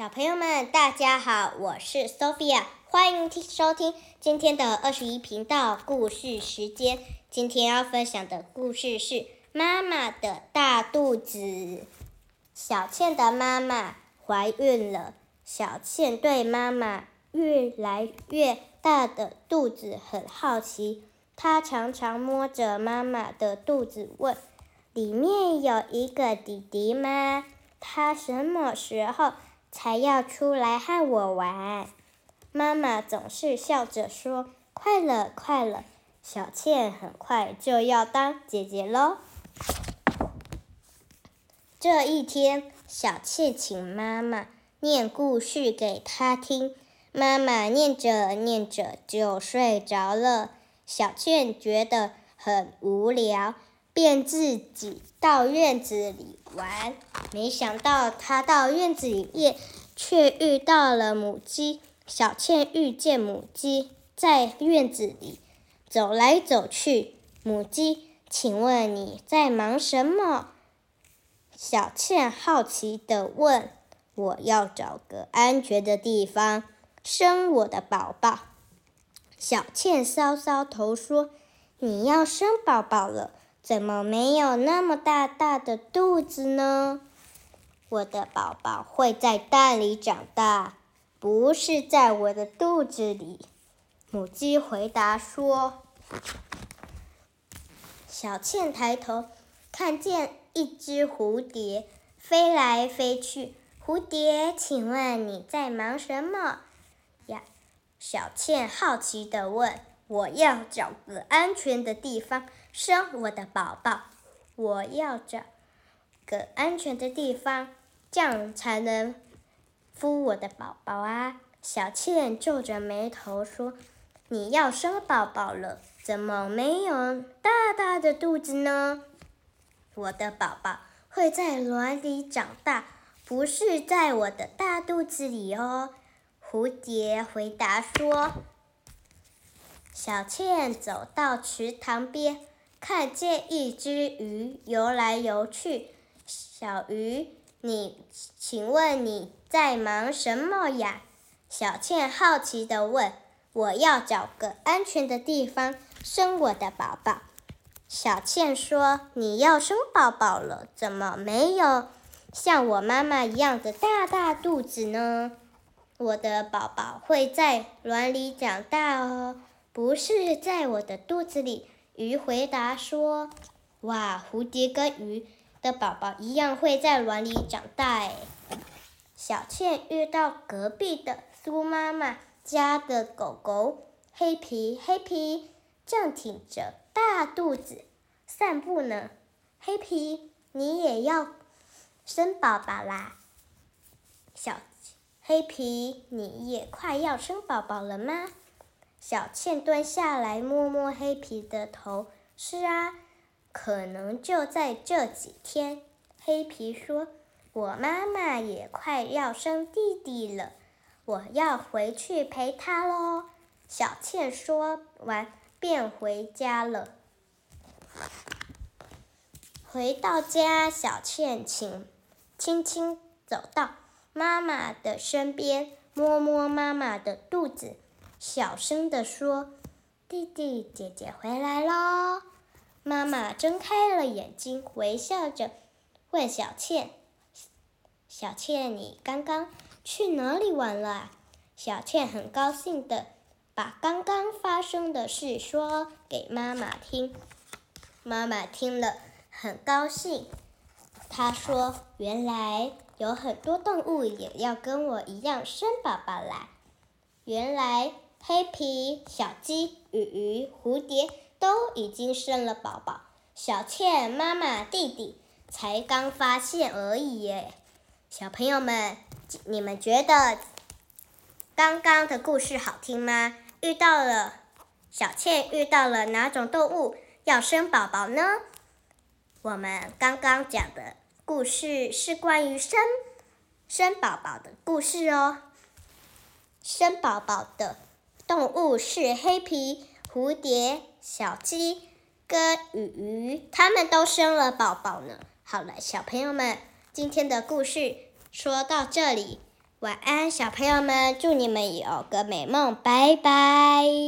小朋友们，大家好，我是 Sophia，欢迎听收听今天的二十一频道故事时间。今天要分享的故事是《妈妈的大肚子》。小倩的妈妈怀孕了，小倩对妈妈越来越大的肚子很好奇，她常常摸着妈妈的肚子问：“里面有一个弟弟吗？他什么时候？”才要出来和我玩，妈妈总是笑着说：“快了，快了，小倩很快就要当姐姐喽。”这一天，小倩请妈妈念故事给她听，妈妈念着念着就睡着了。小倩觉得很无聊，便自己到院子里玩。没想到，他到院子里面，却遇到了母鸡。小倩遇见母鸡，在院子里走来走去。母鸡，请问你在忙什么？小倩好奇地问：“我要找个安全的地方生我的宝宝。”小倩搔搔头说：“你要生宝宝了，怎么没有那么大大的肚子呢？”我的宝宝会在蛋里长大，不是在我的肚子里。母鸡回答说。小倩抬头看见一只蝴蝶飞来飞去。蝴蝶，请问你在忙什么呀？小倩好奇地问。我要找个安全的地方生我的宝宝。我要找个安全的地方。这样才能孵我的宝宝啊！小倩皱着眉头说：“你要生宝宝了，怎么没有大大的肚子呢？”我的宝宝会在卵里长大，不是在我的大肚子里哦。蝴蝶回答说。小倩走到池塘边，看见一只鱼游来游去，小鱼。你，请问你在忙什么呀？小倩好奇地问。我要找个安全的地方生我的宝宝。小倩说：“你要生宝宝了，怎么没有像我妈妈一样的大大肚子呢？”我的宝宝会在卵里长大哦，不是在我的肚子里。鱼回答说：“哇，蝴蝶跟鱼。”的宝宝一样会在卵里长大诶。小倩遇到隔壁的苏妈妈家的狗狗黑皮，黑皮正挺着大肚子散步呢。黑皮，你也要生宝宝啦？小黑皮，你也快要生宝宝了吗？小倩蹲下来摸摸黑皮的头，是啊。可能就在这几天，黑皮说：“我妈妈也快要生弟弟了，我要回去陪她喽。”小倩说完便回家了。回到家，小倩轻轻轻走到妈妈的身边，摸摸妈妈的肚子，小声地说：“弟弟姐姐回来喽。”妈妈睁开了眼睛，微笑着问小倩：“小倩，你刚刚去哪里玩了？”小倩很高兴的把刚刚发生的事说给妈妈听。妈妈听了很高兴，她说：“原来有很多动物也要跟我一样生宝宝啦！原来黑皮、小鸡、鱼鱼、蝴蝶。”都已经生了宝宝，小倩妈妈弟弟才刚发现而已耶。小朋友们，你们觉得刚刚的故事好听吗？遇到了小倩遇到了哪种动物要生宝宝呢？我们刚刚讲的故事是关于生生宝宝的故事哦。生宝宝的动物是黑皮。蝴蝶、小鸡鸽鱼鱼，它们都生了宝宝呢。好了，小朋友们，今天的故事说到这里，晚安，小朋友们，祝你们有个美梦，拜拜。